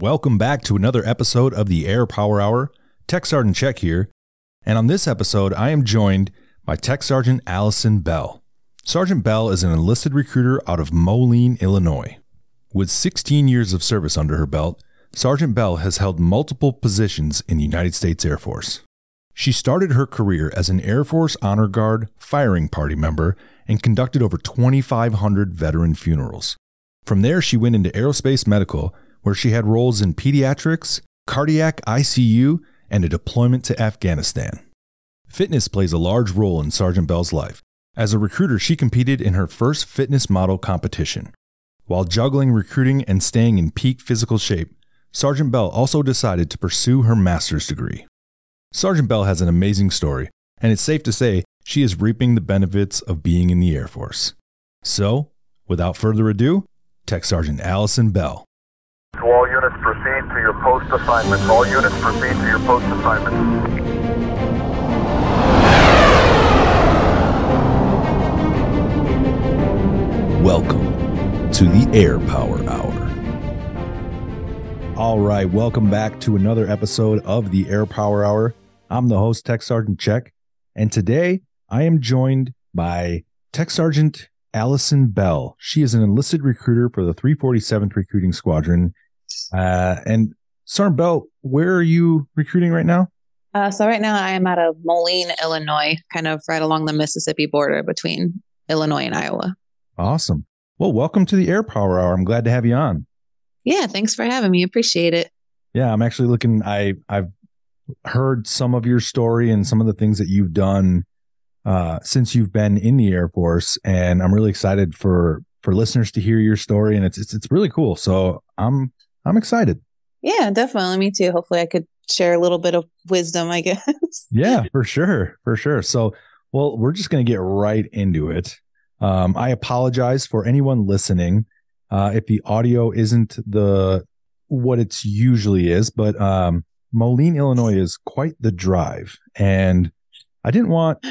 Welcome back to another episode of the Air Power Hour. Tech Sergeant Check here. And on this episode, I am joined by Tech Sergeant Allison Bell. Sergeant Bell is an enlisted recruiter out of Moline, Illinois. With 16 years of service under her belt, Sergeant Bell has held multiple positions in the United States Air Force. She started her career as an Air Force Honor Guard firing party member and conducted over 2,500 veteran funerals. From there, she went into aerospace medical, where she had roles in pediatrics, cardiac ICU, and a deployment to Afghanistan. Fitness plays a large role in Sergeant Bell's life. As a recruiter, she competed in her first fitness model competition. While juggling recruiting and staying in peak physical shape, Sergeant Bell also decided to pursue her master's degree. Sergeant Bell has an amazing story, and it's safe to say she is reaping the benefits of being in the Air Force. So, without further ado, Tech Sergeant Allison Bell. To all units, proceed to your post assignments. All units, proceed to your post assignments. Welcome to the Air Power Hour. All right, welcome back to another episode of the Air Power Hour. I'm the host, Tech Sergeant Check, and today I am joined by Tech Sergeant Allison Bell. She is an enlisted recruiter for the 347th Recruiting Squadron. Uh, and Sergeant Bell, where are you recruiting right now? Uh, so right now I am out of Moline, Illinois, kind of right along the Mississippi border between Illinois and Iowa. Awesome. Well, welcome to the Air Power Hour. I'm glad to have you on. Yeah, thanks for having me. Appreciate it. Yeah, I'm actually looking. I I've heard some of your story and some of the things that you've done uh, since you've been in the Air Force, and I'm really excited for for listeners to hear your story, and it's it's it's really cool. So I'm I'm excited. Yeah, definitely. Me too. Hopefully, I could share a little bit of wisdom. I guess. Yeah, for sure, for sure. So, well, we're just going to get right into it. Um, I apologize for anyone listening uh, if the audio isn't the what it's usually is, but um, Moline, Illinois is quite the drive, and I didn't want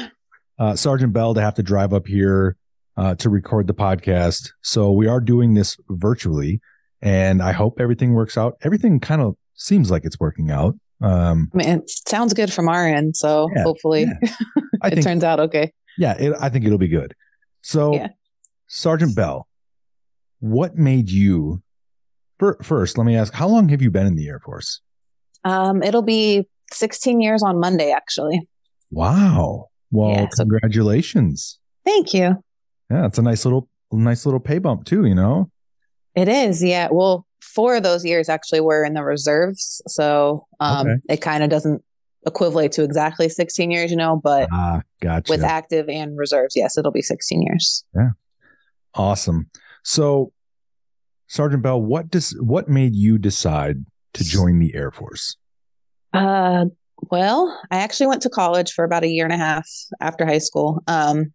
uh, Sergeant Bell to have to drive up here uh, to record the podcast, so we are doing this virtually, and I hope everything works out. Everything kind of seems like it's working out. Um, I mean, it sounds good from our end, so Yeah, hopefully I it think turns out okay. Yeah, it, I think it'll be good. So, Yeah. Sergeant Bell, what made you? fir- First, let me ask: How long have you been in the Air Force? Um, it'll be 16 years on Monday, actually. Wow. Well, Yeah, so- congratulations. Thank you. Yeah, it's a nice little, nice little pay bump too. You know. It is, yeah. Well, four of those years actually were in the reserves, so um, Okay. it kind of doesn't equivalent to exactly 16 years, you know, but Ah, gotcha. with active and reserves, yes, it'll be 16 years. Yeah. Awesome. So, Sergeant Bell, what does what made you decide to join the Air Force? Uh, well, I actually went to college for about a year and a half after high school. Um,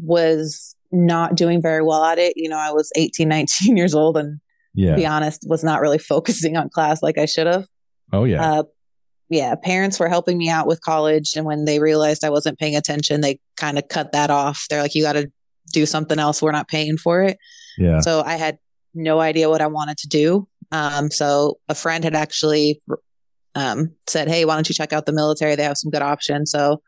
was not doing very well at it. You know, I was 18, 19 years old and Yeah. to be honest, was not really focusing on class like I should have. Oh yeah. Uh, yeah, parents were helping me out with college. And when they realized I wasn't paying attention, they kind of cut that off. They're like, you got to do something else. We're not paying for it. yeah. So I had no idea what I wanted to do. Um, so a friend had actually um, said, Hey, why don't you check out the military? They have some good options. So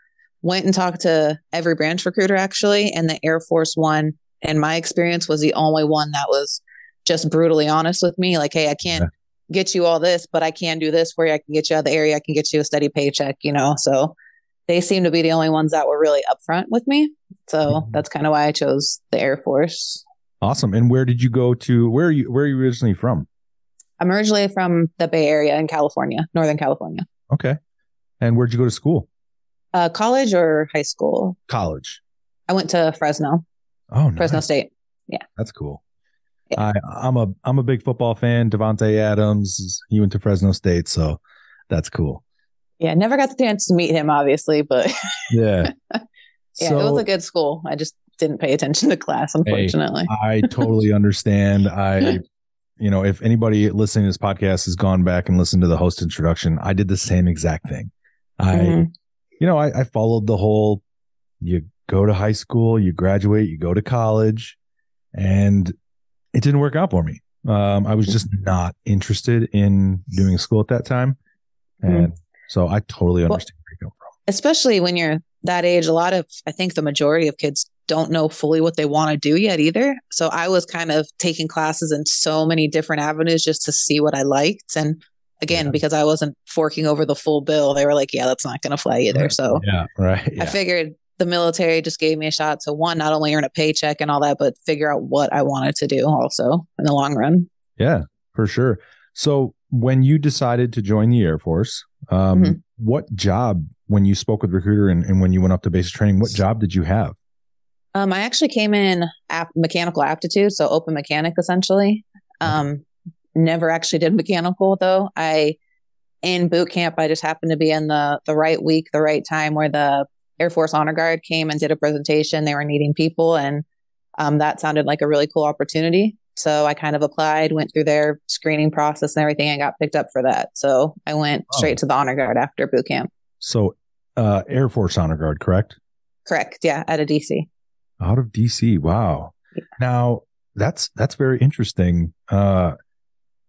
went and talked to every branch recruiter actually, and the Air Force one, in my experience, was the only one that was just brutally honest with me. Like, Hey, I can't get you all this, but I can do this for you. I can get you out of the area. I can get you a steady paycheck, you know? So they seem to be the only ones that were really upfront with me. So Mhm. that's kind of why I chose the Air Force. Awesome. And where did you go to? Where are you? Where are you originally from? I'm originally from the Bay Area in California, Northern California. Okay. And where'd you go to school? Uh, college or high school? College. I went to Fresno, Oh, nice. Fresno State. Yeah, that's cool. Yeah. I, I'm a I'm a big football fan. Davante Adams. He went to Fresno State, so that's cool. Yeah, never got the chance to meet him, obviously, but Yeah. yeah, so it was a good school. I just didn't pay attention to class, unfortunately. I totally understand. I, you know, if anybody listening to this podcast has gone back and listened to the host introduction, I did the same exact thing. I, Mhm. You know, I, I followed the whole. You go to high school, you graduate, you go to college, and it didn't work out for me. Um, I was just not interested in doing school at that time. And so I totally Well- understand where you come from. especially when you're that age, a lot of, I think the majority of kids don't know fully what they want to do yet either. So I was kind of taking classes in so many different avenues just to see what I liked. And again, Yeah. because I wasn't forking over the full bill, they were like, yeah, that's not going to fly either. So Yeah, right. I figured the military just gave me a shot to one, not only earn a paycheck and all that, but figure out what I wanted to do also in the long run. yeah, for sure. So when you decided to join the Air Force, um, Mhm. what job, when you spoke with recruiter and, and when you went up to basic training, what job did you have? Um, I actually came in ap- mechanical aptitude, so open mechanic essentially. Um, never actually did mechanical though. I in boot camp, I just happened to be in the the right week, the right time where the Air Force Honor Guard came and did a presentation. They were needing people, and um, that sounded like a really cool opportunity. So I kind of applied, went through their screening process and everything, and got picked up for that. So I went Oh. straight to the Honor Guard after boot camp. So uh, Air Force Honor Guard, correct? Correct, yeah, out of DC. Out of DC. Wow. Now that's that's very interesting. Uh,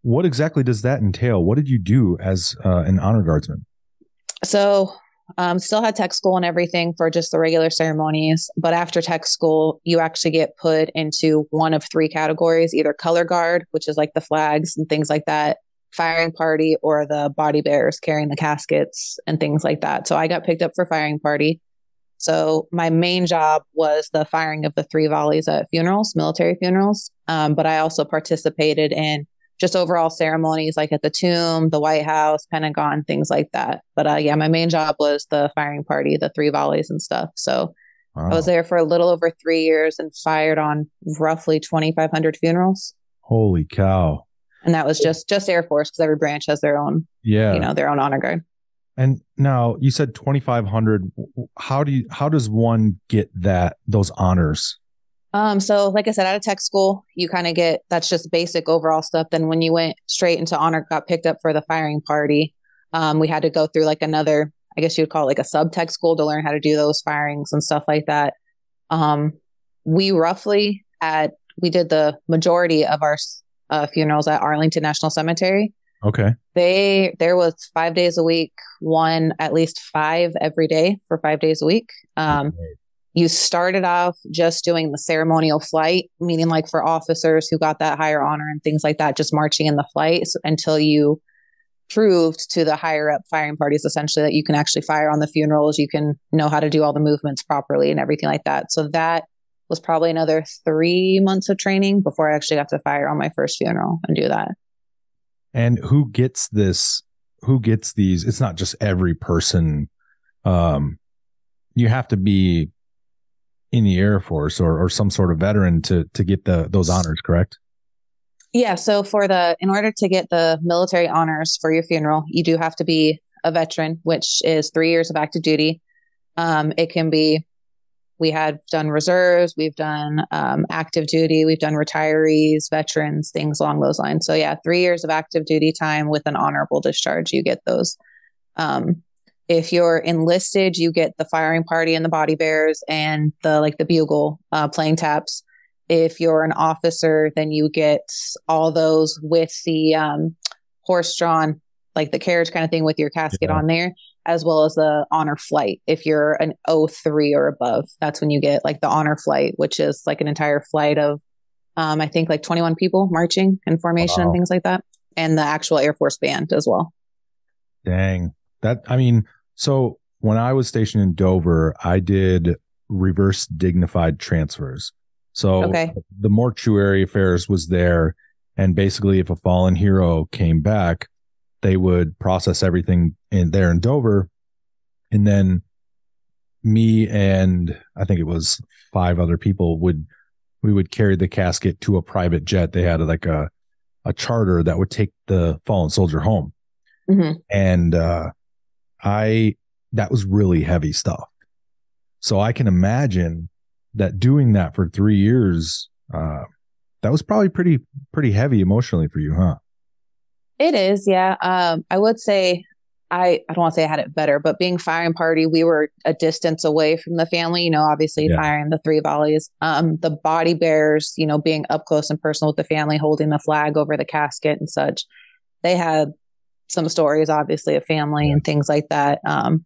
what exactly does that entail? What did you do as uh, an honor guardsman? So, um, still had tech school and everything for just the regular ceremonies. But after tech school, you actually get put into one of three categories either color guard, which is like the flags and things like that, firing party, or the body bearers carrying the caskets and things like that. So, I got picked up for firing party. So, my main job was the firing of the three volleys at funerals, military funerals. Um, but I also participated in just overall ceremonies like at the tomb, the White House, Pentagon, things like that. But uh, yeah, my main job was the firing party, the three volleys and stuff. So Wow. I was there for a little over three years and fired on roughly 2,500 funerals. Holy cow! And that was just just Air Force because every branch has their own, Yeah. you know, their own honor guard. And now you said twenty five hundred. How do you? How does one get that those honors? Um, so like I said, out of tech school, you kind of get that's just basic overall stuff. Then when you went straight into honor, got picked up for the firing party, um, we had to go through like another, I guess you would call it like a sub tech school to learn how to do those firings and stuff like that. Um, we roughly at we did the majority of our uh, funerals at Arlington National Cemetery. Okay. They there was five days a week, one at least five every day for five days a week. Um, you started off just doing the ceremonial flight, meaning like for officers who got that higher honor and things like that, just marching in the flight until you proved to the higher up firing parties essentially that you can actually fire on the funerals, you can know how to do all the movements properly and everything like that. So that was probably another three months of training before I actually got to fire on my first funeral and do that. And who gets this? Who gets these? It's not just every person. Um, you have to be in the Air Force or, or some sort of veteran to to get the those honors, correct? Yeah. So for the, in order to get the military honors for your funeral, you do have to be a veteran, which is three years of active duty. Um, it can be, we have done reserves, we've done um, active duty, we've done retirees, veterans, things along those lines. So yeah, three years of active duty time with an honorable discharge, you get those. Um, if you're enlisted, you get the firing party and the body bears and the like the bugle uh, playing taps if you're an officer, then you get all those with the um, horse drawn, like the carriage kind of thing with your casket Yeah. on there, as well as the honor flight. If you're an O3 or above, that's when you get like the honor flight, which is like an entire flight of, um, I think like 21 people marching in formation Wow. and things like that, and the actual Air Force band as well. Dang. That I mean, so when I was stationed in Dover, I did reverse dignified transfers. So Okay. the mortuary affairs was there and basically if a fallen hero came back, they would process everything in there in Dover and then me and I think it was five other people would we would carry the casket to a private jet. They had like a a charter that would take the fallen soldier home hmm and uh i that was really heavy stuff so i can imagine that doing that for three years uh that was probably pretty pretty heavy emotionally for you huh It is, yeah. Um, I would say I, I don't want to say I had it better, but being firing party, we were a distance away from the family, you know, obviously yeah. firing the three volleys. Um, the body bearers, you know, being up close and personal with the family, holding the flag over the casket and such. They had some stories, obviously, of family yeah. and things like that. Um,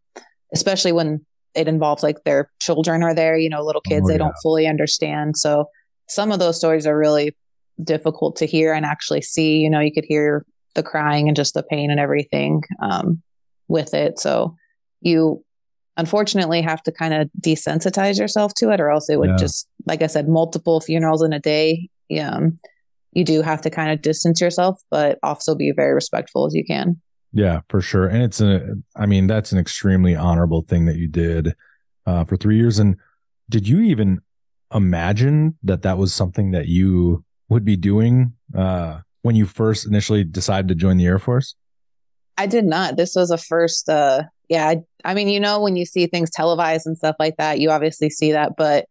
especially when it involves like their children are there, you know, little kids, oh, they yeah. don't fully understand. So some of those stories are really difficult to hear and actually see. You know, you could hear the crying and just the pain and everything um, with it. So you unfortunately have to kind of desensitize yourself to it, or else it would yeah. just, like I said, multiple funerals in a day. Um, you do have to kind of distance yourself, but also be very respectful as you can. Yeah, for sure. And it's a, I mean, that's an extremely honorable thing that you did uh, for three years. And did you even imagine that that was something that you would be doing uh, when you first initially decided to join the Air Force? I did not. This was a first. Uh, yeah, I, I mean, you know, when you see things televised and stuff like that, you obviously see that, but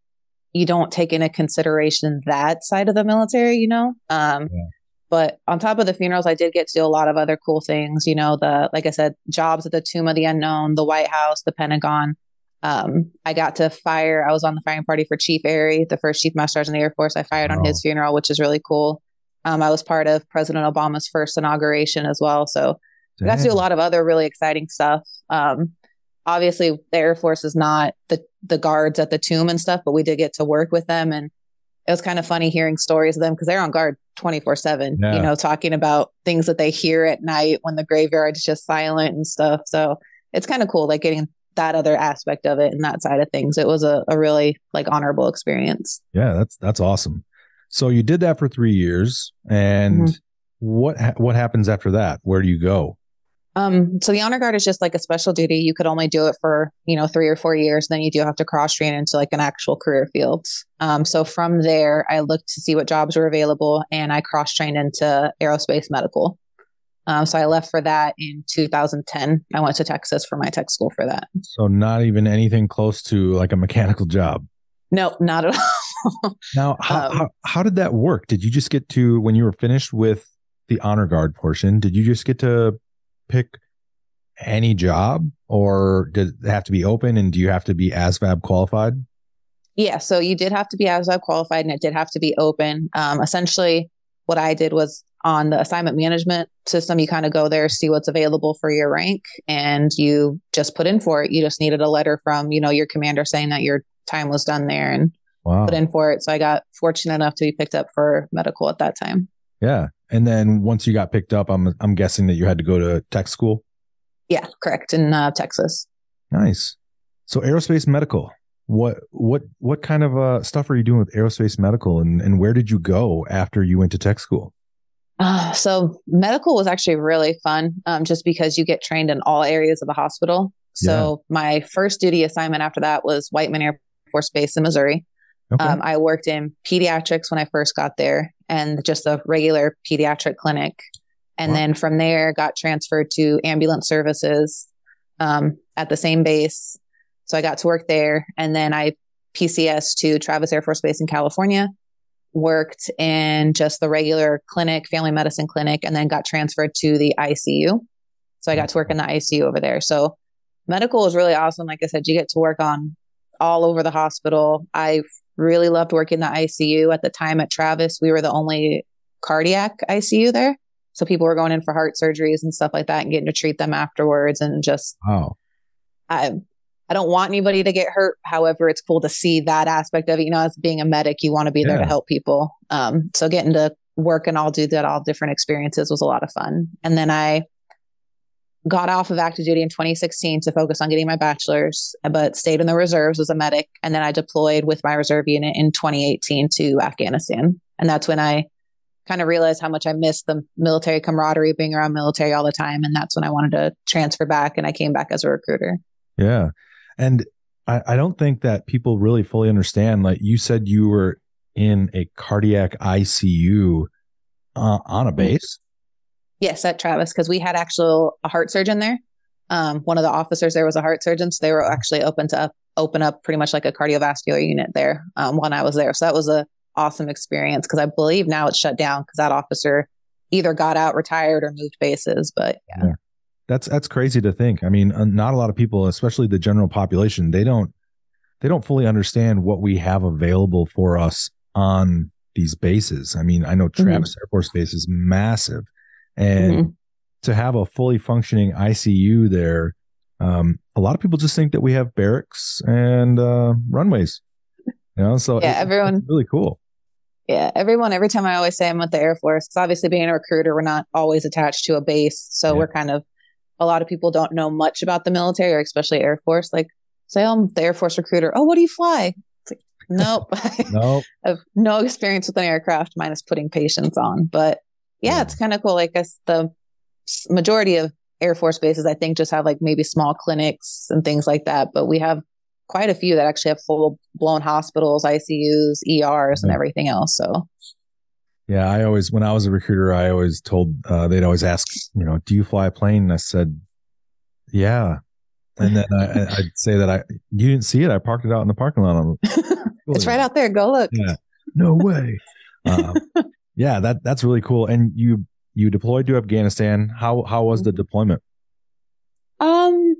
you don't take into consideration that side of the military. You know. Um, yeah. But on top of the funerals, I did get to do a lot of other cool things. You know, the like I said, jobs at the Tomb of the Unknown, the White House, the Pentagon. Um, I got to fire. I was on the firing party for Chief Airey, the first Chief Master Sergeant in the Air Force. I fired on his funeral, which is really cool. Um, I was part of President Obama's first inauguration as well. So I got to do a lot of other really exciting stuff. Um, obviously, the Air Force is not the the guards at the tomb and stuff, but we did get to work with them, and it was kind of funny hearing stories of them because they're on guard twenty four seven. You know, talking about things that they hear at night when the graveyard is just silent and stuff. So it's kind of cool, like getting that other aspect of it and that side of things. It was a, a really like honorable experience. Yeah, that's that's awesome. So you did that for three years, and mm-hmm. what what happens after that? Where do you go? Um, so the honor guard is just like a special duty. You could only do it for you know three or four years. And Then you do have to cross train into like an actual career field. Um, so from there, I looked to see what jobs were available, and I cross trained into aerospace medical. Um, so I left for that in 2010. I went to Texas for my tech school for that. So not even anything close to like a mechanical job. No, not at all. now, how, um, how, how did that work? Did you just get to when you were finished with the honor guard portion? Did you just get to pick any job, or did it have to be open? And do you have to be ASVAB qualified? Yeah, so you did have to be ASVAB qualified, and it did have to be open. Um, essentially, what I did was on the assignment management system, you kind of go there, see what's available for your rank, and you just put in for it. You just needed a letter from, you know, your commander saying that your time was done there and wow. put in for it. So I got fortunate enough to be picked up for medical at that time. Yeah. And then once you got picked up, I'm I'm guessing that you had to go to tech school. Yeah, correct. In uh, Texas. Nice. So aerospace medical. What what what kind of uh, stuff are you doing with aerospace medical, and and where did you go after you went to tech school? Uh, so medical was actually really fun, um, just because you get trained in all areas of the hospital. So yeah. my first duty assignment after that was Whiteman Air Force Base in Missouri. Okay. Um, I worked in pediatrics when I first got there, and just a regular pediatric clinic. And wow. then from there, got transferred to ambulance services um, at the same base. So I got to work there, and then I PCS to Travis Air Force Base in California worked in just the regular clinic, family medicine clinic, and then got transferred to the ICU. So I got to work in the ICU over there. So medical is really awesome. Like I said, you get to work on all over the hospital. I really loved working the ICU at the time at Travis. We were the only cardiac ICU there. So people were going in for heart surgeries and stuff like that and getting to treat them afterwards and just wow. I I don't want anybody to get hurt. However, it's cool to see that aspect of it. You know, as being a medic, you want to be there to help people. Um, so getting to work and all do that, all different experiences was a lot of fun. And then I got off of active duty in 2016 to focus on getting my bachelor's, but stayed in the reserves as a medic. And then I deployed with my reserve unit in 2018 to Afghanistan. And that's when I kind of realized how much I missed the military camaraderie, being around military all the time. And that's when I wanted to transfer back and I came back as a recruiter. Yeah. And I, I don't think that people really fully understand. Like you said, you were in a cardiac ICU uh, on a base. Yes, at Travis, because we had actual a heart surgeon there. Um, one of the officers there was a heart surgeon, so they were actually open to up, open up pretty much like a cardiovascular unit there um, when I was there. So that was a awesome experience because I believe now it's shut down because that officer either got out, retired, or moved bases. But yeah. yeah. that's that's crazy to think. I mean, uh, not a lot of people, especially the general population, they don't they don't fully understand what we have available for us on these bases. I mean, I know mm-hmm. Travis mm-hmm. Air Force Base is massive, and mm-hmm. to have a fully functioning ICU there, um, a lot of people just think that we have barracks and uh, runways. You know, so yeah, it, everyone really cool. Yeah, everyone. Every time I always say I'm with the Air Force, obviously being a recruiter, we're not always attached to a base, so yeah. we're kind of. A lot of people don't know much about the military, or especially Air Force. Like, say I'm the Air Force recruiter. Oh, what do you fly? It's like, nope. nope. I have no experience with an aircraft minus putting patients on. But yeah, yeah. it's kind of cool. Like, guess the majority of Air Force bases, I think, just have like maybe small clinics and things like that. But we have quite a few that actually have full blown hospitals, ICUs, ERs, and everything else. So, yeah, I always, when I was a recruiter, I always told, uh, they'd always ask, you know, do you fly a plane? And I said, yeah. And then I, would say that I, you didn't see it. I parked it out in the parking lot. it's right out there. Go look. Yeah. No way. um, yeah, that, that's really cool. And you, you deployed to Afghanistan. How, how was the deployment? Um,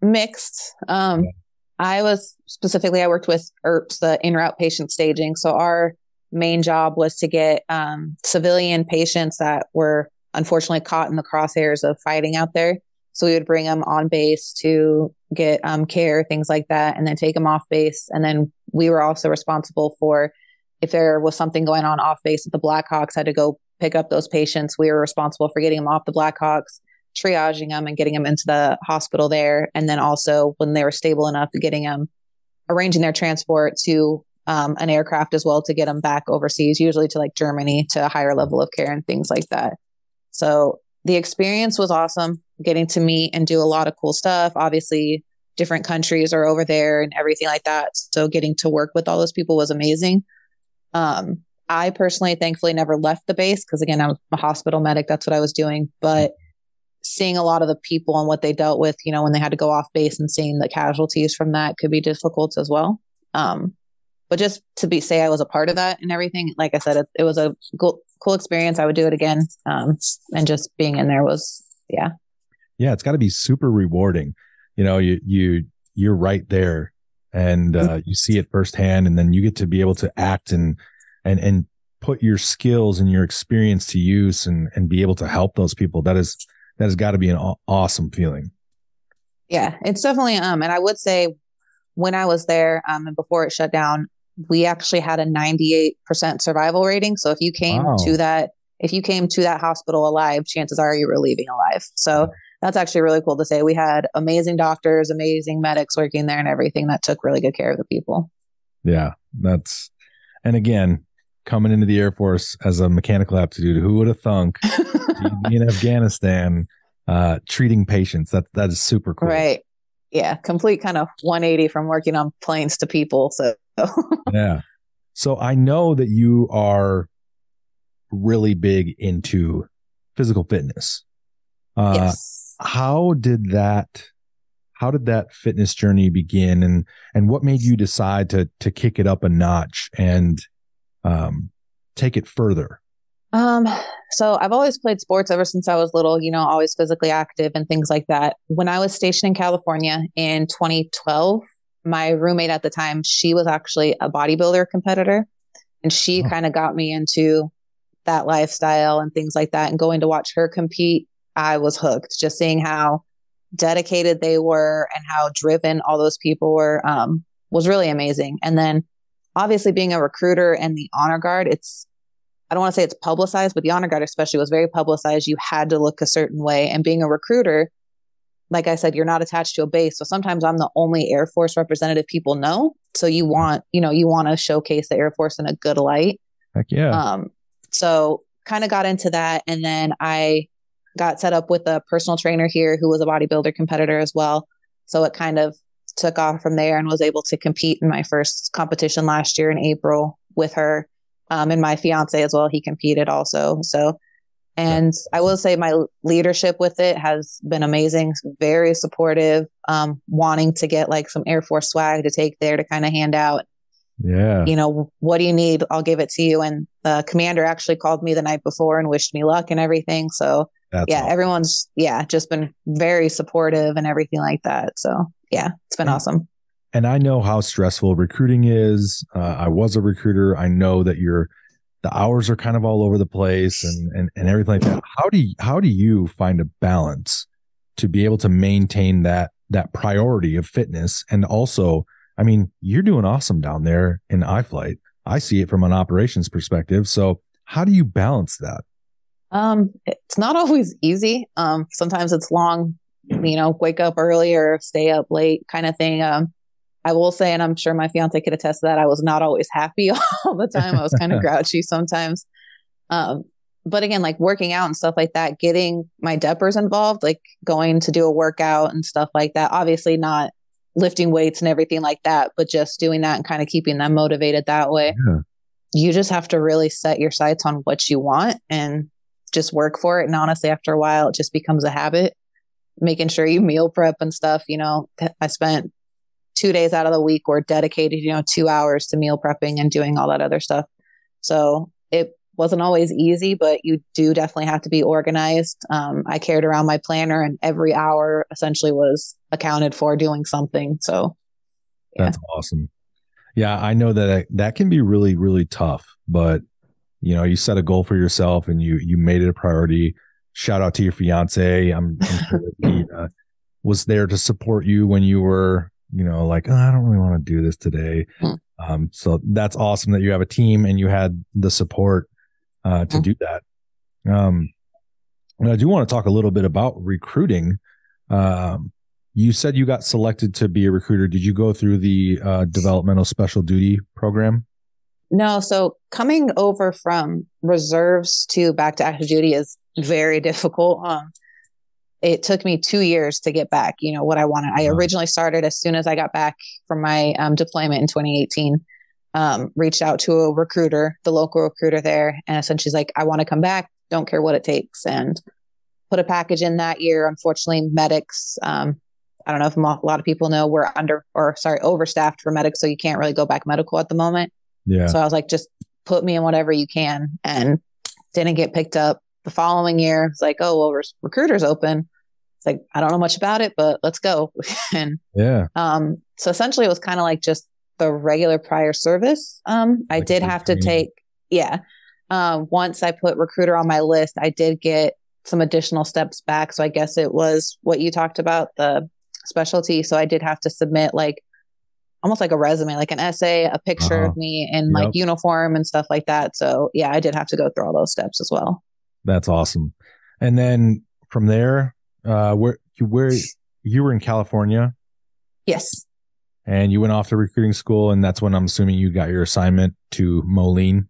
mixed. Um, yeah. I was specifically, I worked with ERPS, the en route patient staging. So our main job was to get um, civilian patients that were unfortunately caught in the crosshairs of fighting out there. So we would bring them on base to get um, care, things like that, and then take them off base. And then we were also responsible for if there was something going on off base, if the Blackhawks had to go pick up those patients, we were responsible for getting them off the Blackhawks triaging them and getting them into the hospital there. And then also when they were stable enough, getting them, arranging their transport to um, an aircraft as well to get them back overseas, usually to like Germany to a higher level of care and things like that. So the experience was awesome getting to meet and do a lot of cool stuff. Obviously, different countries are over there and everything like that. So getting to work with all those people was amazing. Um, I personally, thankfully, never left the base because again, I'm a hospital medic. That's what I was doing. But seeing a lot of the people and what they dealt with, you know, when they had to go off base and seeing the casualties from that could be difficult as well. Um, but just to be say I was a part of that and everything, like I said, it, it was a cool, cool experience. I would do it again. Um, and just being in there was, yeah, yeah, it's got to be super rewarding. You know, you you you're right there, and uh, you see it firsthand, and then you get to be able to act and and and put your skills and your experience to use, and and be able to help those people. That is that has got to be an awesome feeling. Yeah, it's definitely um and I would say when I was there um and before it shut down, we actually had a 98% survival rating. So if you came wow. to that if you came to that hospital alive, chances are you were leaving alive. So that's actually really cool to say. We had amazing doctors, amazing medics working there and everything that took really good care of the people. Yeah, that's and again, coming into the Air Force as a mechanical aptitude, who would have thunk in Afghanistan uh, treating patients? That that is super cool. Right. Yeah. Complete kind of 180 from working on planes to people. So yeah. So I know that you are really big into physical fitness. Uh, yes. How did that? How did that fitness journey begin, and and what made you decide to to kick it up a notch and um, take it further? Um, so I've always played sports ever since I was little, you know, always physically active and things like that. When I was stationed in California in 2012, my roommate at the time, she was actually a bodybuilder competitor and she oh. kind of got me into that lifestyle and things like that and going to watch her compete, I was hooked just seeing how dedicated they were and how driven all those people were um, was really amazing. And then obviously being a recruiter and the honor guard, it's, I don't want to say it's publicized, but the honor guard especially was very publicized. You had to look a certain way. And being a recruiter, like I said, you're not attached to a base. So sometimes I'm the only Air Force representative people know. So you want, you know, you want to showcase the Air Force in a good light. Heck yeah. Um, so kind of got into that. And then I got set up with a personal trainer here who was a bodybuilder competitor as well. So it kind of took off from there and was able to compete in my first competition last year in April with her. Um, and my fiance as well, he competed also. So, and I will say my leadership with it has been amazing, very supportive, um, wanting to get like some Air Force swag to take there to kind of hand out. Yeah. You know, what do you need? I'll give it to you. And the commander actually called me the night before and wished me luck and everything. So That's yeah, awesome. everyone's yeah, just been very supportive and everything like that. So yeah, it's been and, awesome. And I know how stressful recruiting is. Uh, I was a recruiter. I know that you're the hours are kind of all over the place and, and and everything like that. How do you, how do you find a balance to be able to maintain that that priority of fitness and also, I mean, you're doing awesome down there in iFlight. I see it from an operations perspective. So how do you balance that? Um, it's not always easy. Um, sometimes it's long, you know, wake up early or stay up late kind of thing. Um, I will say, and I'm sure my fiance could attest to that, I was not always happy all the time. I was kind of grouchy sometimes. Um, but again, like working out and stuff like that, getting my DEPers involved, like going to do a workout and stuff like that. Obviously, not lifting weights and everything like that, but just doing that and kind of keeping them motivated that way. Yeah. You just have to really set your sights on what you want and just work for it. And honestly, after a while, it just becomes a habit. Making sure you meal prep and stuff. You know, I spent two days out of the week were dedicated, you know, two hours to meal prepping and doing all that other stuff. So it wasn't always easy, but you do definitely have to be organized. Um, I carried around my planner, and every hour essentially was accounted for doing something. So yeah. that's awesome. Yeah, I know that that can be really, really tough, but you know, you set a goal for yourself and you you made it a priority. Shout out to your fiance. I'm, I'm sure he uh, was there to support you when you were you know, like, oh, I don't really want to do this today. Mm. Um, so that's awesome that you have a team and you had the support uh, to mm. do that. Um, and I do want to talk a little bit about recruiting. Um, you said you got selected to be a recruiter. Did you go through the uh, developmental special duty program? No. So coming over from reserves to back to active duty is very difficult. Um, it took me two years to get back, you know, what I wanted. I originally started as soon as I got back from my um, deployment in 2018. Um, reached out to a recruiter, the local recruiter there, and essentially she's like, I want to come back. Don't care what it takes. And put a package in that year. Unfortunately, medics, um, I don't know if a lot of people know we're under or sorry, overstaffed for medics. So you can't really go back medical at the moment. Yeah. So I was like, just put me in whatever you can and didn't get picked up. The following year, it's like, oh, well, recruiters open it's like I don't know much about it, but let's go. and yeah, um, so essentially it was kind of like just the regular prior service. Um, I did have to take yeah. Um, once I put recruiter on my list, I did get some additional steps back. So I guess it was what you talked about the specialty. So I did have to submit like almost like a resume, like an essay, a picture uh-huh. of me in yep. like uniform and stuff like that. So yeah, I did have to go through all those steps as well. That's awesome. And then from there, uh, where you where you were in California? Yes. And you went off to recruiting school, and that's when I'm assuming you got your assignment to Moline.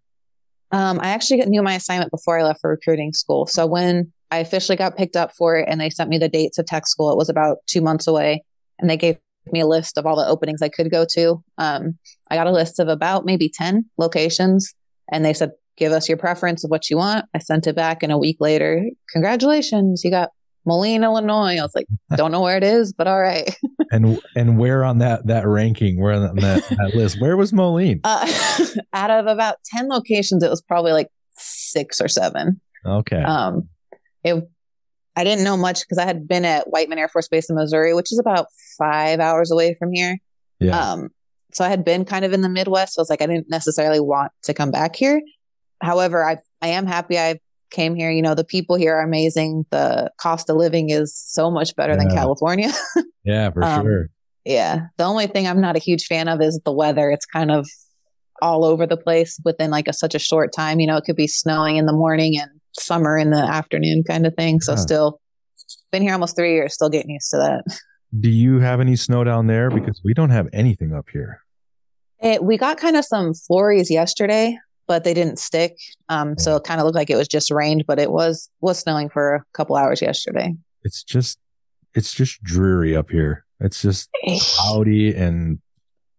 Um, I actually knew my assignment before I left for recruiting school. So when I officially got picked up for it, and they sent me the dates of tech school, it was about two months away, and they gave me a list of all the openings I could go to. Um, I got a list of about maybe ten locations, and they said, "Give us your preference of what you want." I sent it back, and a week later, congratulations, you got Moline, Illinois. I was like, don't know where it is, but all right. and and where on that that ranking, where on that, that list, where was Moline? Uh, out of about ten locations, it was probably like six or seven. Okay. Um, it. I didn't know much because I had been at Whiteman Air Force Base in Missouri, which is about five hours away from here. Yeah. Um, so I had been kind of in the Midwest. So I was like, I didn't necessarily want to come back here. However, I I am happy I came here. You know, the people here are amazing. The cost of living is so much better yeah. than California. yeah, for um, sure. Yeah. The only thing I'm not a huge fan of is the weather. It's kind of all over the place within like a such a short time. You know, it could be snowing in the morning and summer in the afternoon kind of thing. So yeah. still been here almost three years, still getting used to that. Do you have any snow down there? Because we don't have anything up here. It, we got kind of some flurries yesterday, but they didn't stick. Um, so it kind of looked like it was just rained, but it was was snowing for a couple hours yesterday. It's just it's just dreary up here. It's just cloudy and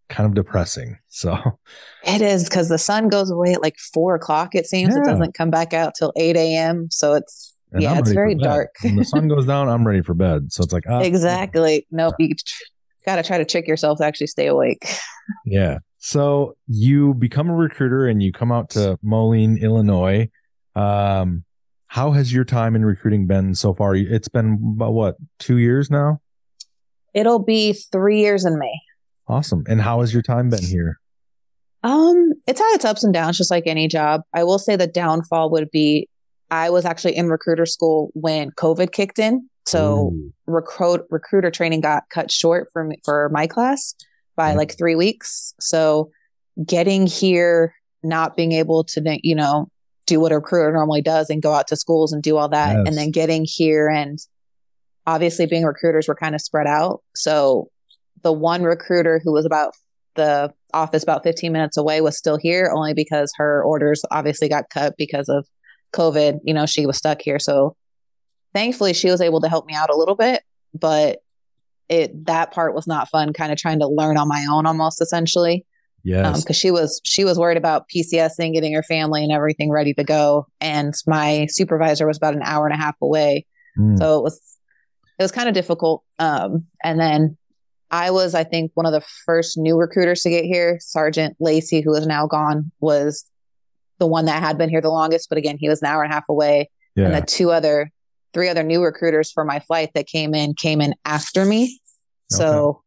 kind of depressing. So it is because the sun goes away at like four o'clock. It seems yeah. it doesn't come back out till eight a.m. So it's and yeah, I'm it's very dark. when the sun goes down, I'm ready for bed. So it's like oh, exactly. Nope, you got to try to trick yourself to actually stay awake. Yeah. So you become a recruiter and you come out to Moline, Illinois. Um, how has your time in recruiting been so far? It's been about what, two years now? It'll be three years in May. Awesome. And how has your time been here? Um, it's had its ups and downs, just like any job. I will say the downfall would be I was actually in recruiter school when COVID kicked in. So recruit recruiter training got cut short for me, for my class by Yeah. like three weeks. So getting here, not being able to, you know, do what a recruiter normally does and go out to schools and do all that. Yes. And then getting here and obviously being recruiters, we're kind of spread out. So the one recruiter who was about the office about 15 minutes away was still here only because her orders obviously got cut because of COVID. You know, she was stuck here. So thankfully she was able to help me out a little bit, but it that part was not fun, kind of trying to learn on my own almost essentially. Yes. because she was she was worried about PCS and getting her family and everything ready to go. And my supervisor was about an hour and a half away. Mm. So it was it was kind of difficult. Um, and then I was, I think, one of the first new recruiters to get here. Sergeant Lacey, who is now gone, was the one that had been here the longest. But again, he was an hour and a half away. yeah. And the two other, three other new recruiters for my flight that came in came in after me. So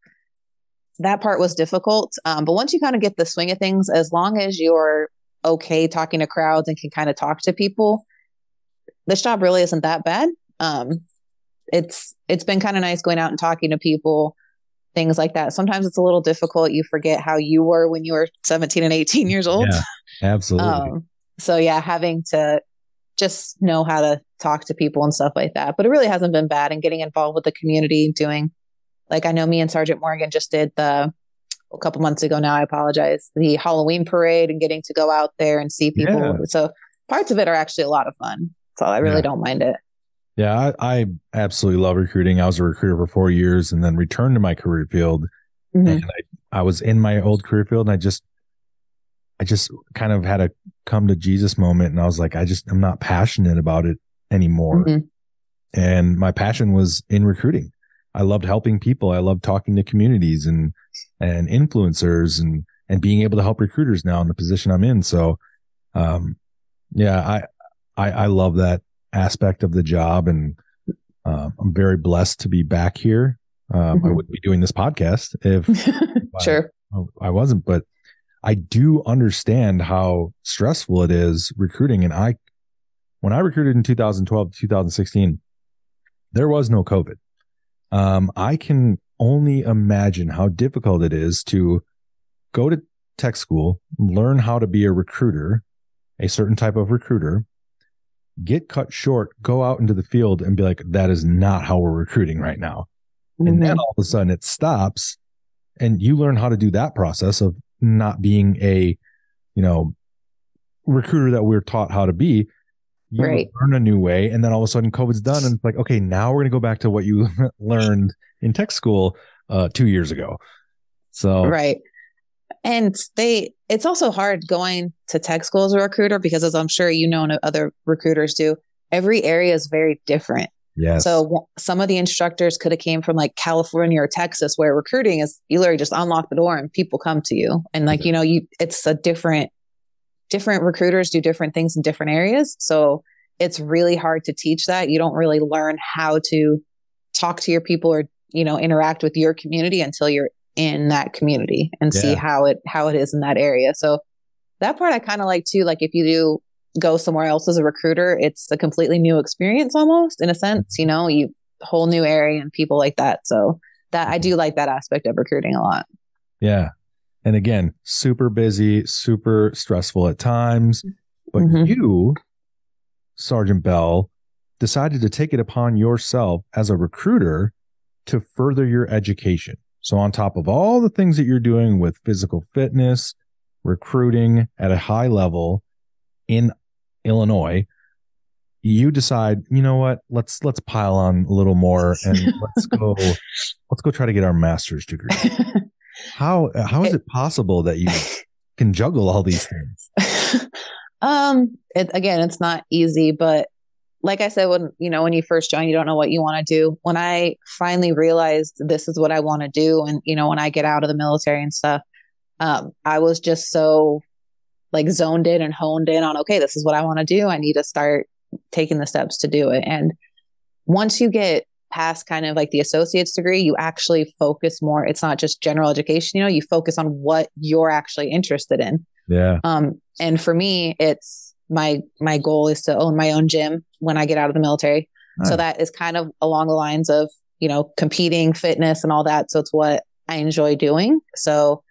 that part was difficult. Um, but once you kind of get the swing of things, as long as you're okay talking to crowds and can kind of talk to people, this job really isn't that bad. Um, it's it's been kind of nice going out and talking to people, things like that. Sometimes it's a little difficult. You forget how you were when you were 17 and 18 years old. Yeah, absolutely. Um, so yeah, having to just know how to talk to people and stuff like that. But it really hasn't been bad and getting involved with the community, doing like I know me and Sergeant Morgan just did the a couple months ago now, I apologize, the Halloween parade and getting to go out there and see people. Yeah. So parts of it are actually a lot of fun. So I really Yeah. don't mind it. Yeah, I, I absolutely love recruiting. I was a recruiter for four years and then returned to my career field. Mhm. And I, I was in my old career field and I just, I just kind of had a come to Jesus moment. And I was like, I just, I'm not passionate about it anymore. Mhm. And my passion was in recruiting. I loved helping people. I loved talking to communities and, and influencers and, and being able to help recruiters now in the position I'm in. So, um, yeah, I, I, I love that aspect of the job and, uh, I'm very blessed to be back here. Um, I Mhm. wouldn't be doing this podcast if sure. I wasn't, but I do understand how stressful it is recruiting. And I, when I recruited in 2012 to 2016, there was no COVID. Um, I can only imagine how difficult it is to go to tech school, learn how to be a recruiter, a certain type of recruiter, get cut short, go out into the field and be like, that is not how we're recruiting right now. And Mhm. then all of a sudden it stops and you learn how to do that process of not being a, you know, recruiter that we're taught how to be. You Right. learn a new way. And then all of a sudden COVID's done. And it's like, okay, now we're going to go back to what you learned in tech school uh, two years ago. So, Right. And they, it's also hard going to tech school as a recruiter because, as I'm sure you know, and other recruiters do, every area is very different. yes. So w- some of the instructors could have came from like California or Texas, where recruiting is you literally just unlock the door and people come to you, and like you know, you it's a different, different recruiters do different things in different areas. So it's really hard to teach that. You don't really learn how to talk to your people or you know interact with your community until you're in that community and see how it how it is in that area. So that part I kind of like too. Like if you do go somewhere else as a recruiter, it's a completely new experience almost in a sense, you know, you whole new area and people like that. So that I do like that aspect of recruiting a lot. yeah. And again, super busy, super stressful at times. But Mhm. you, Sergeant Bell, decided to take it upon yourself as a recruiter to further your education. So, on top of all the things that you're doing with physical fitness, recruiting at a high level in Illinois, you decide, you know what? Let's let's pile on a little more and let's go let's go try to get our master's degree. How how is it possible that you can juggle all these things? um, it, again, it's not easy, but like I said, when you know when you first join, you don't know what you want to do. When I finally realized this is what I want to do, and you know when I get out of the military and stuff, um, I was just so like zoned in and honed in on okay, this is what I want to do. I need to start taking the steps to do it. And once you get past kind of like the associate's degree, you actually focus more. It's not just general education, you know, you focus on what you're actually interested in. Yeah. Um, and for me, it's my my goal is to own my own gym when I get out of the military. So that is kind of along the lines of, you know, competing, fitness and all that. So it's what I enjoy doing. So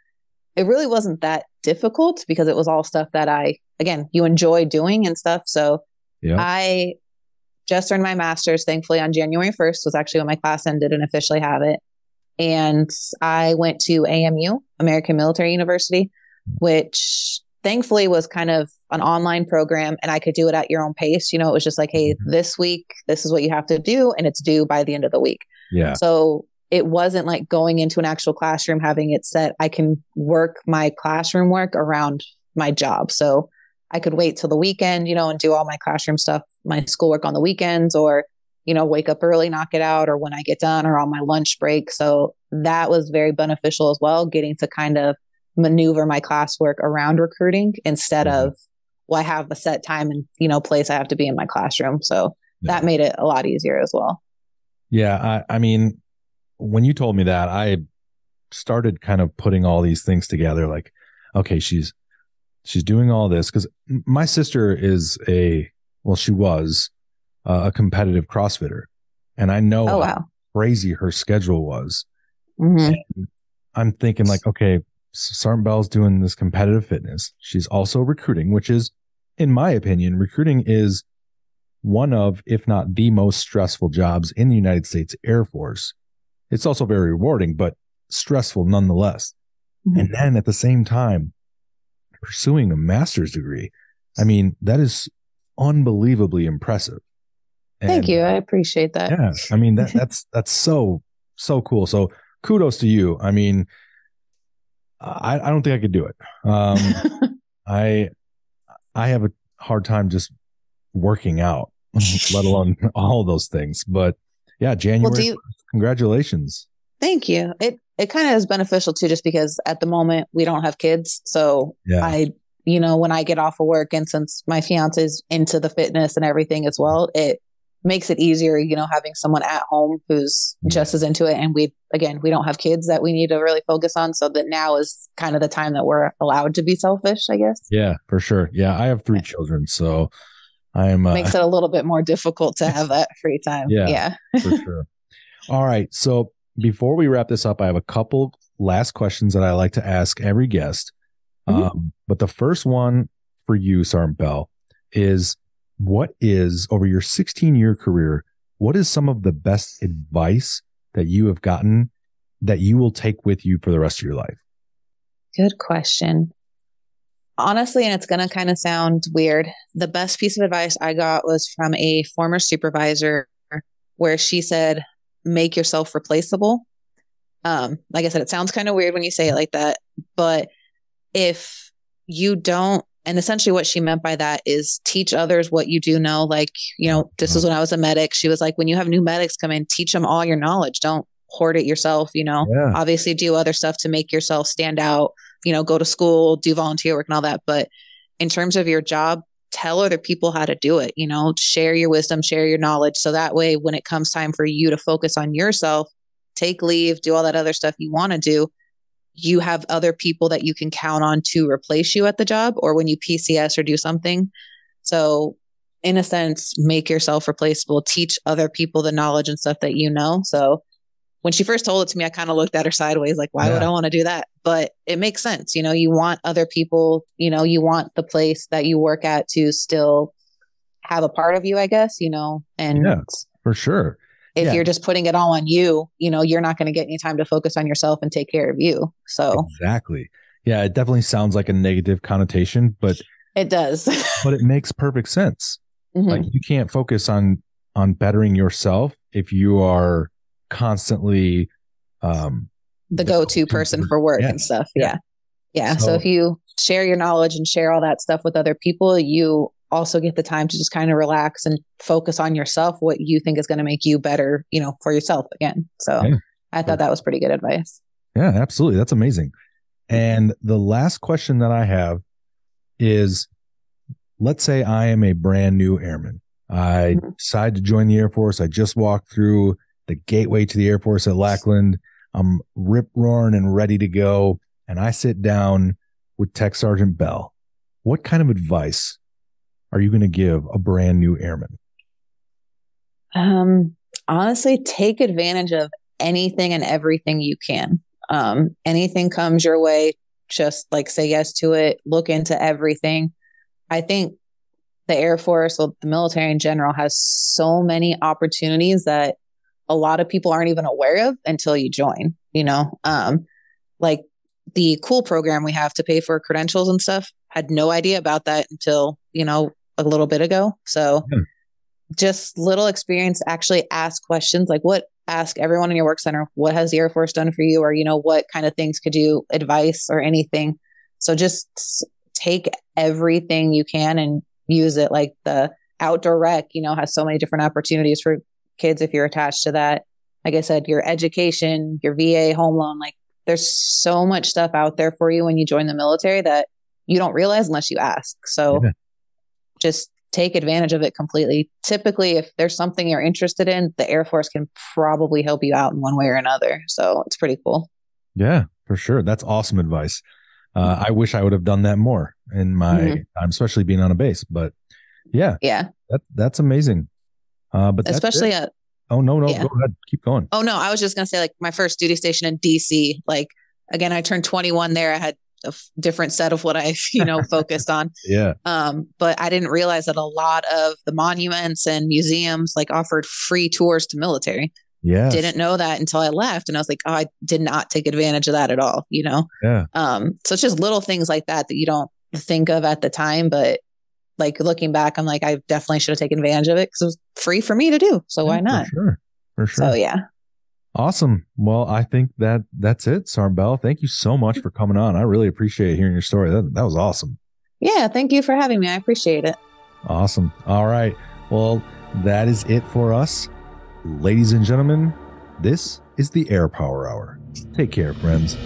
it really wasn't that difficult because it was all stuff that I again, you enjoy doing and stuff. So Yeah. I just earned my master's, thankfully, on January 1st, was actually when my class ended and officially have it. And I went to AMU, American Military University, which thankfully was kind of an online program and I could do it at your own pace. You know, it was just like, hey, Mhm. this week, this is what you have to do, and it's due by the end of the week. yeah. So it wasn't like going into an actual classroom, having it set. I can work my classroom work around my job. So I could wait till the weekend, you know, and do all my classroom stuff, my schoolwork on the weekends, or, you know, wake up early, knock it out, or when I get done, or on my lunch break. So that was very beneficial as well, getting to kind of maneuver my classwork around recruiting instead Mhm. of, well, I have a set time and, you know, place I have to be in my classroom. So Yeah. that made it a lot easier as well. Yeah, I, I mean, when you told me that, I started kind of putting all these things together. Like, okay, she's she's doing all this because my sister is a well, she was uh, a competitive CrossFitter, and I know Oh, how crazy her schedule was. Mhm. I'm thinking like, okay, Sergeant Bell's doing this competitive fitness. She's also recruiting, which is, in my opinion, recruiting is one of, if not the most stressful jobs in the United States Air Force. It's also very rewarding, but stressful nonetheless. Mhm. And then at the same time, pursuing a master's degree. I mean, that is unbelievably impressive. Thank you. I appreciate that. yeah i mean that that's that's so so cool so kudos to you i mean i i don't think i could do it um i i have a hard time just working out let alone all of those things but yeah january do you- 1st, congratulations Thank you. It it kind of is beneficial too, just because at the moment we don't have kids. So yeah I, you know, when I get off of work, and since my fiance is into the fitness and everything as well, it makes it easier, you know, having someone at home who's just as into it. And we, again, we don't have kids that we need to really focus on. So that now is kind of the time that we're allowed to be selfish, I guess. yeah for sure yeah i have three children so i am uh, Makes it a little bit more difficult to have that free time. Yeah. Yeah. for sure. All right. So before we wrap this up, I have a couple last questions that I like to ask every guest. Mhm. Um, but the first one for you, Sergeant Bell, is what is over your 16 year career, what is some of the best advice that you have gotten that you will take with you for the rest of your life? Good question. Honestly, and it's going to kind of sound weird. The best piece of advice I got was from a former supervisor where she said, make yourself replaceable. Um, like I said, it sounds kind of weird when you say it like that, but if you don't, and essentially what she meant by that is teach others what you do know. Like, you know, this is uh-huh. when I was a medic. She was like, when you have new medics come in, teach them all your knowledge. Don't hoard it yourself, you know? Yeah. obviously do other stuff to make yourself stand out you know go to school do volunteer work and all that but in terms of your job tell other people how to do it you know share your wisdom share your knowledge so that way when it comes time for you to focus on yourself take leave do all that other stuff you want to do you have other people that you can count on to replace you at the job or when you pcs or do something so in a sense make yourself replaceable teach other people the knowledge and stuff that you know so when she first told it to me, I kind of looked at her sideways, like, why would I want to do that? But it makes sense. You know, you want other people, you know, you want the place that you work at to still have a part of you, I guess, you know, and Yeah. For sure. If Yeah. you're just putting it all on you, you know, you're not going to get any time to focus on yourself and take care of you. So Exactly. Yeah. It definitely sounds like a negative connotation, but it does. but it makes perfect sense. Mhm. like you can't focus on on bettering yourself if you are constantly um the the go go-to person for- for work yeah. and stuff. Yeah. Yeah. Yeah. So, So- if you share your knowledge and share all that stuff with other people, you also get the time to just kind of relax and focus on yourself, what you think is going to make you better, you know, for yourself again. So Yeah. I thought that was pretty good advice. yeah absolutely that's amazing and the last question that i have is let's say i am a brand new airman I Mhm. decided to join the Air Force. I just walked through the gateway to the Air Force at Lackland. I'm rip roaring and ready to go. And I sit down with Tech Sergeant Bell. What kind of advice are you going to give a brand new airman? Um, honestly, take advantage of anything and everything you can. Um, anything comes your way, just like say yes to it, look into everything. I think the Air Force, well, the military in general, has so many opportunities that a lot of people aren't even aware of until you join, you know? Um, like the COOL program we have to pay for credentials and stuff, had no idea about that until, you know, a little bit ago. So Hmm. just little experience, actually ask questions like what ask everyone in your work center, what has the Air Force done for you? Or, you know, what kind of things could you advice or anything? So just take everything you can and use it like the outdoor rec, you know, has so many different opportunities for kids if you're attached to that. Like I said, your education, your VA home loan, like there's so much stuff out there for you when you join the military that you don't realize unless you ask. So Yeah. Just take advantage of it completely. Typically, if there's something you're interested in, the Air Force can probably help you out in one way or another. So it's pretty cool. Yeah, for sure. That's awesome advice. Uh, I wish I would have done that more in my Mhm. time, especially being on a base. But yeah, Yeah. that that's amazing. Uh, but Especially at oh no no yeah. go ahead keep going. Oh no, I was just gonna say like my first duty station in DC. Like again, I turned 21 there. I had a f- different set of what I you know focused on. Yeah, Um, but I didn't realize that a lot of the monuments and museums like offered free tours to military. yeah, Didn't know that until I left, and I was like, oh, I did not take advantage of that at all. You know. yeah, Um, so it's just little things like that that you don't think of at the time, but like looking back, I'm like, I definitely should have taken advantage of it because it was free for me to do. So why not? For sure, for sure. So yeah. Awesome. Well, I think that that's it, Bell. Thank you so much for coming on. I really appreciate hearing your story. That that was awesome. Yeah, thank you for having me. I appreciate it. Awesome. All right. Well, that is it for us. Ladies and gentlemen, this is the Air Power Hour. Take care, friends.